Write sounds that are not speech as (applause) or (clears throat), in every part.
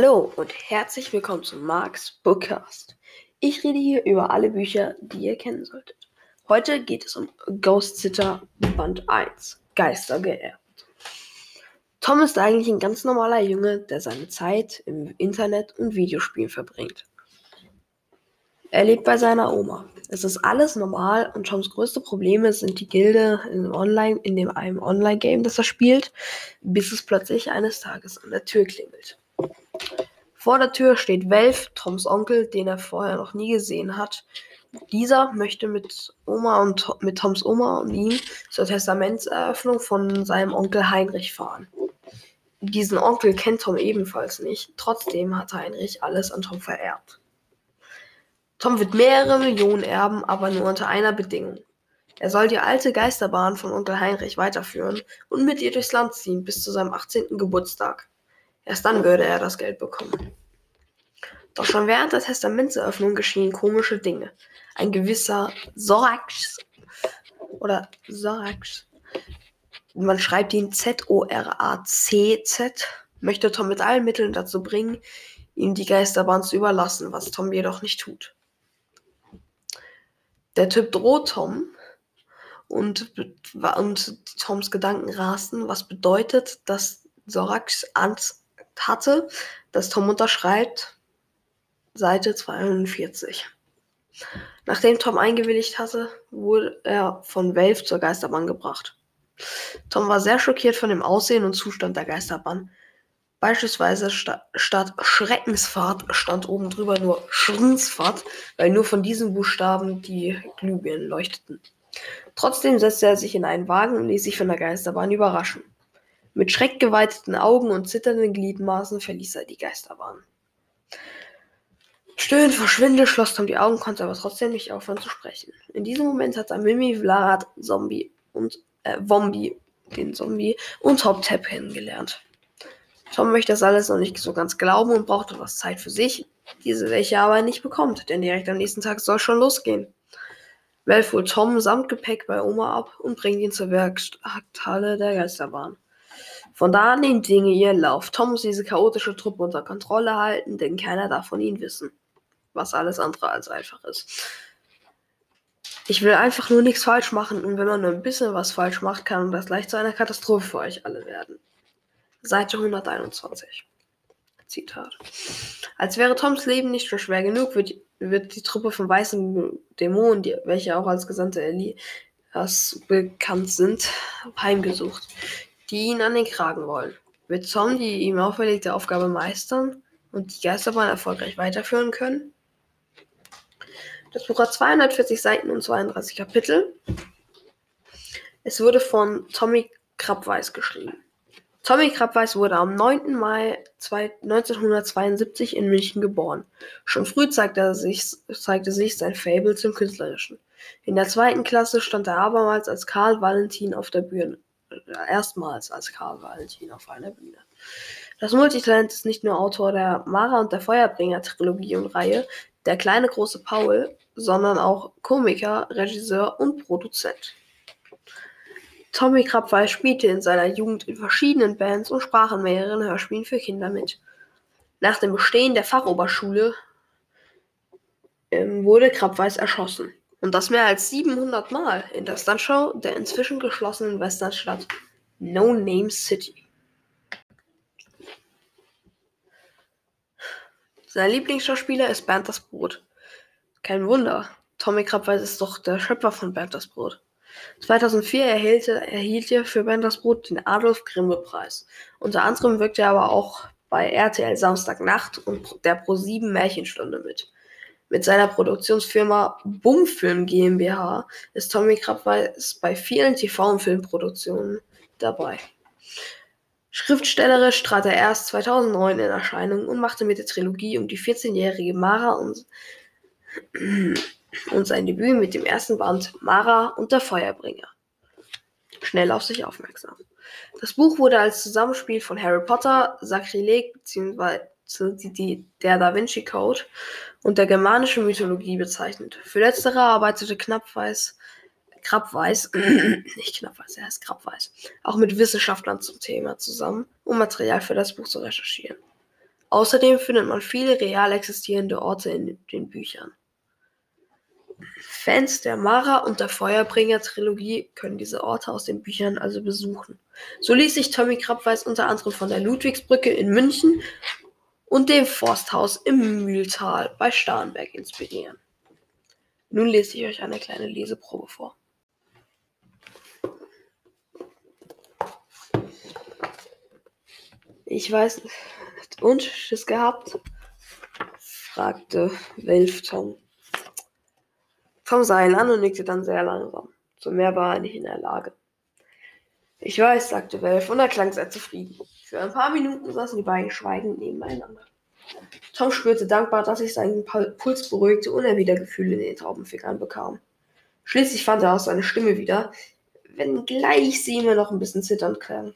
Hallo und herzlich willkommen zum Marx Bookcast. Ich rede hier über alle Bücher, die ihr kennen solltet. Heute geht es um Ghost Sitter Band 1, Geister geerbt. Tom ist eigentlich ein ganz normaler Junge, der seine Zeit im Internet und Videospielen verbringt. Er lebt bei seiner Oma. Es ist alles normal und Toms größte Probleme sind die Gilde in, Online, in dem einem Online-Game, das er spielt, bis es plötzlich eines Tages an der Tür klingelt. Vor der Tür steht Welf, Toms Onkel, den er vorher noch nie gesehen hat. Dieser möchte mit Oma und mit Toms Oma und ihm zur Testamentseröffnung von seinem Onkel Heinrich fahren. Diesen Onkel kennt Tom ebenfalls nicht. Trotzdem hat Heinrich alles an Tom vererbt. Tom wird mehrere Millionen erben, aber nur unter einer Bedingung. Er soll die alte Geisterbahn von Onkel Heinrich weiterführen und mit ihr durchs Land ziehen bis zu seinem 18. Geburtstag. Erst dann würde er das Geld bekommen. Doch schon während der Testamentseröffnung geschehen komische Dinge. Ein gewisser Zorax oder Zorax, man schreibt ihn Z-O-R-A-C-Z, möchte Tom mit allen Mitteln dazu bringen, ihm die Geisterbahn zu überlassen, was Tom jedoch nicht tut. Der Typ droht Tom und, und Toms Gedanken rasten, was bedeutet, dass Zorax Angst hatte, dass Tom unterschreibt, Seite 42. Nachdem Tom eingewilligt hatte, wurde er von Welf zur Geisterbahn gebracht. Tom war sehr schockiert von dem Aussehen und Zustand der Geisterbahn. Beispielsweise sta statt Schreckensfahrt stand oben drüber nur Schrinsfahrt, weil nur von diesen Buchstaben die Glühbirnen leuchteten. Trotzdem setzte er sich in einen Wagen und ließ sich von der Geisterbahn überraschen. Mit schreckgeweiteten Augen und zitternden Gliedmaßen verließ er die Geisterbahn. Stöhnend vor Schwindel schloss Tom die Augen, konnte aber trotzdem nicht aufhören zu sprechen. In diesem Moment hat er Mimi, Vlad, Zombie und äh, Wombi, den Zombie, und Top Tap kennengelernt. Tom möchte das alles noch nicht so ganz glauben und braucht etwas Zeit für sich, diese welche aber nicht bekommt, denn direkt am nächsten Tag soll schon losgehen. Welf holt Tom samt Gepäck bei Oma ab und bringt ihn zur Werkstatthalle der Geisterbahn. Von da an nehmen Dinge ihren Lauf. Tom muss diese chaotische Truppe unter Kontrolle halten, denn keiner darf von ihnen wissen. Was alles andere als einfach ist. Ich will einfach nur nichts falsch machen und wenn man nur ein bisschen was falsch macht, kann das leicht zu einer Katastrophe für euch alle werden. Seite 121. Zitat. Als wäre Toms Leben nicht schon schwer genug, wird, wird die Truppe von weißen Dämonen, die, welche auch als Gesandte Elias bekannt sind, heimgesucht, die ihn an den Kragen wollen. Wird Tom die ihm auferlegte Aufgabe meistern und die Geisterbahn erfolgreich weiterführen können? Das Buch hat 240 Seiten und 32 Kapitel. Es wurde von Tommy Krabweis geschrieben. Tommy Krabweis wurde am 9. Mai 1972 in München geboren. Schon früh zeigte, sich, zeigte sich sein Fable zum Künstlerischen. In der zweiten Klasse stand er abermals als Karl Valentin auf der Bühne. Erstmals als Karl Valentin auf einer Bühne. Das Multitalent ist nicht nur Autor der Mara und der Feuerbringer Trilogie und Reihe, der kleine große Paul, sondern auch Komiker, Regisseur und Produzent. Tommy Krabweis spielte in seiner Jugend in verschiedenen Bands und sprach in mehreren Hörspielen für Kinder mit. Nach dem Bestehen der Fachoberschule ähm, wurde Krabweis erschossen. Und das mehr als 700 Mal in der Stuntshow der inzwischen geschlossenen Westernstadt No Name City. Sein Lieblingsschauspieler ist Bernd das Brot. Kein Wunder. Tommy Krabweis ist doch der Schöpfer von Bernd das Brot. 2004 erhielt, erhielt er für Bernd das Brot den Adolf Grimme Preis. Unter anderem wirkte er aber auch bei RTL Samstagnacht und der Pro7 Märchenstunde mit. Mit seiner Produktionsfirma Bumfilm GmbH ist Tommy Krabweis bei vielen TV- und Filmproduktionen dabei. Schriftstellerisch trat er erst 2009 in Erscheinung und machte mit der Trilogie um die 14-jährige Mara und, (clears throat) und sein Debüt mit dem ersten Band Mara und der Feuerbringer schnell auf sich aufmerksam. Das Buch wurde als Zusammenspiel von Harry Potter, Sakrileg bzw die, der Da Vinci Code und der germanischen Mythologie bezeichnet. Für letztere arbeitete Knappweiß, Krabweis, (clears throat) nicht Knappweiß, er heißt Krabweis, auch mit Wissenschaftlern zum Thema zusammen, um Material für das Buch zu recherchieren. Außerdem findet man viele real existierende Orte in den Büchern. Fans der Mara und der Feuerbringer-Trilogie können diese Orte aus den Büchern also besuchen. So ließ sich Tommy Krabweis unter anderem von der Ludwigsbrücke in München und dem Forsthaus im Mühltal bei Starnberg inspirieren. Nun lese ich euch eine kleine Leseprobe vor. Ich weiß nicht. Und Schiss gehabt? fragte Welf Tom. Tom sah an und nickte dann sehr langsam. Zu mehr war er nicht in der Lage. Ich weiß, sagte Welf, und er klang sehr zufrieden. Für ein paar Minuten saßen die beiden schweigend nebeneinander. Tom spürte dankbar, dass sich sein Puls beruhigte und er wieder Gefühle in den Taubenfingern bekam. Schließlich fand er auch seine Stimme wieder, wenngleich sie immer noch ein bisschen zitternd klang.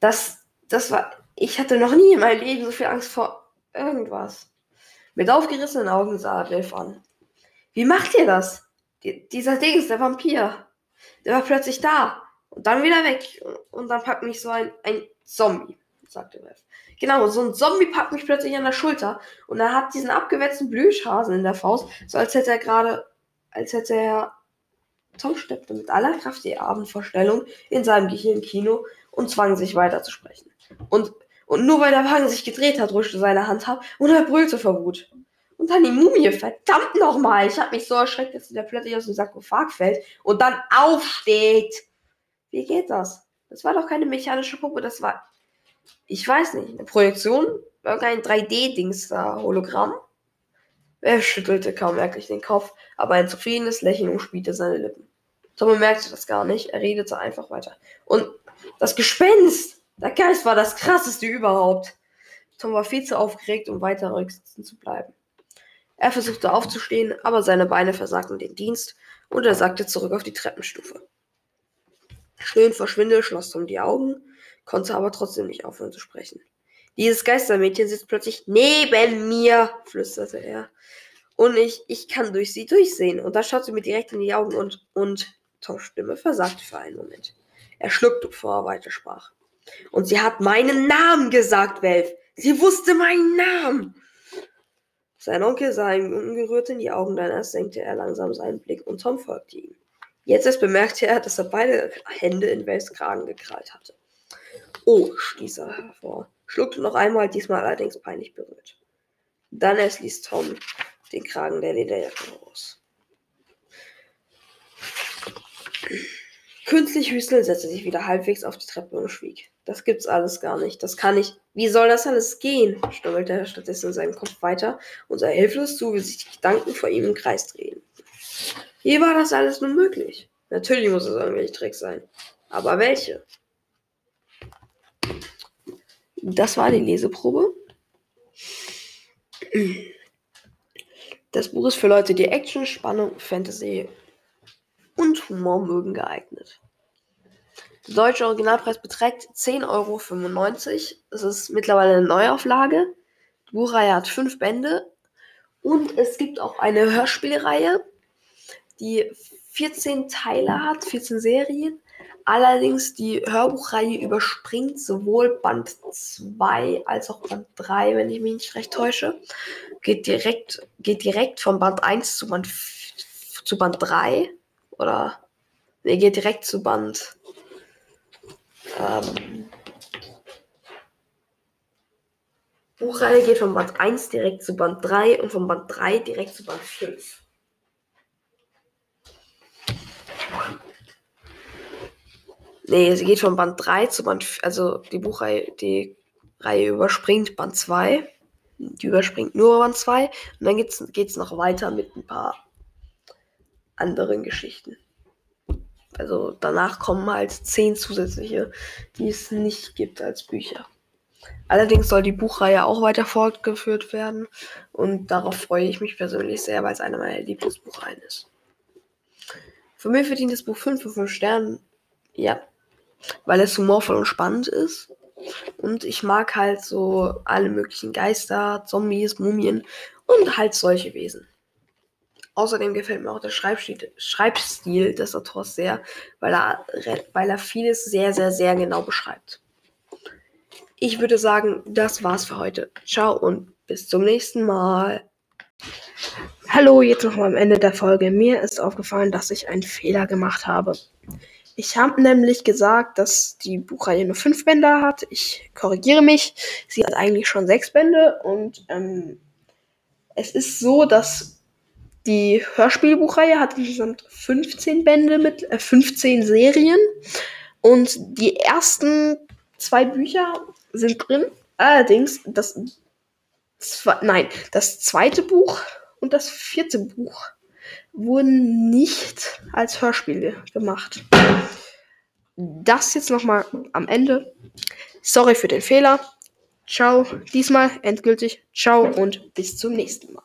Das, das war, ich hatte noch nie in meinem Leben so viel Angst vor irgendwas. Mit aufgerissenen Augen sah er Welf an. Wie macht ihr das? Die, dieser Dings, der Vampir. Der war plötzlich da. Und dann wieder weg. Und dann packt mich so ein, ein Zombie, sagte Ralph. Genau, so ein Zombie packt mich plötzlich an der Schulter. Und er hat diesen abgewetzten Blüschhasen in der Faust. So als hätte er gerade, als hätte er Tom steppte mit aller Kraft die Abendvorstellung in seinem Gehirnkino und zwang sich weiter zu sprechen. Und, und nur weil der Wagen sich gedreht hat, rutschte seine Hand ab und er brüllte vor Wut. Und dann die Mumie, verdammt nochmal. Ich habe mich so erschreckt, dass sie da plötzlich aus dem Sarkophag fällt und dann aufsteht. Wie geht das? Das war doch keine mechanische Puppe, das war, ich weiß nicht, eine Projektion? Irgendein 3D-Dings da, Hologramm? Er schüttelte kaum merklich den Kopf, aber ein zufriedenes Lächeln umspielte seine Lippen. Tom bemerkte das gar nicht, er redete einfach weiter. Und das Gespenst! Der Geist war das krasseste überhaupt. Tom war viel zu aufgeregt, um weiter rücksitzen zu bleiben. Er versuchte aufzustehen, aber seine Beine versagten den Dienst und er sackte zurück auf die Treppenstufe. Stöhn vor Schwindel schloss Tom die Augen, konnte aber trotzdem nicht aufhören zu sprechen. Dieses Geistermädchen sitzt plötzlich neben mir, flüsterte er. Und ich, ich kann durch sie durchsehen. Und da schaut sie mir direkt in die Augen und, und Toms Stimme versagte für einen Moment. Er schluckte, bevor er weitersprach. Und sie hat meinen Namen gesagt, Welf. Sie wusste meinen Namen. Sein Onkel sah ihm ungerührt in die Augen, dann erst senkte er langsam seinen Blick und Tom folgte ihm. Jetzt erst bemerkte er, dass er beide Hände in Wells Kragen gekrallt hatte. Oh, stieß er hervor, schluckte noch einmal, diesmal allerdings peinlich berührt. Dann erst ließ Tom den Kragen der Lederjacke raus. Künstlich Hüstel setzte sich wieder halbwegs auf die Treppe und schwieg. Das gibt's alles gar nicht. Das kann ich. Wie soll das alles gehen? stammelte er stattdessen in seinem Kopf weiter und sah hilflos zu, wie sich die Gedanken vor ihm im Kreis drehen. Wie war das alles nun möglich? Natürlich muss es irgendwelche Tricks sein. Aber welche? Das war die Leseprobe. Das Buch ist für Leute, die Action, Spannung, Fantasy und Humor mögen geeignet. Der deutsche Originalpreis beträgt 10,95 Euro. Es ist mittlerweile eine Neuauflage. Die Buchreihe hat fünf Bände. Und es gibt auch eine Hörspielreihe, die 14 Teile hat, 14 Serien. Allerdings die Hörbuchreihe überspringt sowohl Band 2 als auch Band 3, wenn ich mich nicht recht täusche. Geht direkt, geht direkt von Band 1 zu Band, zu Band 3. Oder. Ne, geht direkt zu Band ähm, Buchreihe geht von Band 1 direkt zu Band 3 und von Band 3 direkt zu Band 5. Nee, sie geht von Band 3 zu Band, also die Buchreihe, die Reihe überspringt Band 2. Die überspringt nur Band 2 und dann geht es noch weiter mit ein paar anderen Geschichten. Also danach kommen halt zehn zusätzliche, die es nicht gibt als Bücher. Allerdings soll die Buchreihe auch weiter fortgeführt werden und darauf freue ich mich persönlich sehr, weil es einer meiner Lieblingsbuchreihen ist. Für mich verdient das Buch 5 von 5 Sternen, ja, weil es humorvoll und spannend ist. Und ich mag halt so alle möglichen Geister, Zombies, Mumien und halt solche Wesen. Außerdem gefällt mir auch der Schreibstil, Schreibstil des Autors sehr, weil er, weil er vieles sehr, sehr, sehr genau beschreibt. ich würde sagen, das war's für heute. Ciao und bis zum nächsten Mal. Hallo, jetzt noch mal am Ende der Folge. Mir ist aufgefallen, dass ich einen Fehler gemacht habe. Ich habe nämlich gesagt, dass die Buchreihe nur fünf Bände hat. Ich korrigiere mich. Sie hat eigentlich schon sechs Bände und ähm, es ist so, dass die Hörspielbuchreihe hat insgesamt 15 Bände mit äh, 15 Serien und die ersten zwei Bücher sind drin. Allerdings das zwei, nein, das zweite Buch und das vierte Buch wurden nicht als Hörspiele gemacht. Das jetzt nochmal am Ende. Sorry für den Fehler. Ciao. Diesmal endgültig. Ciao und bis zum nächsten Mal.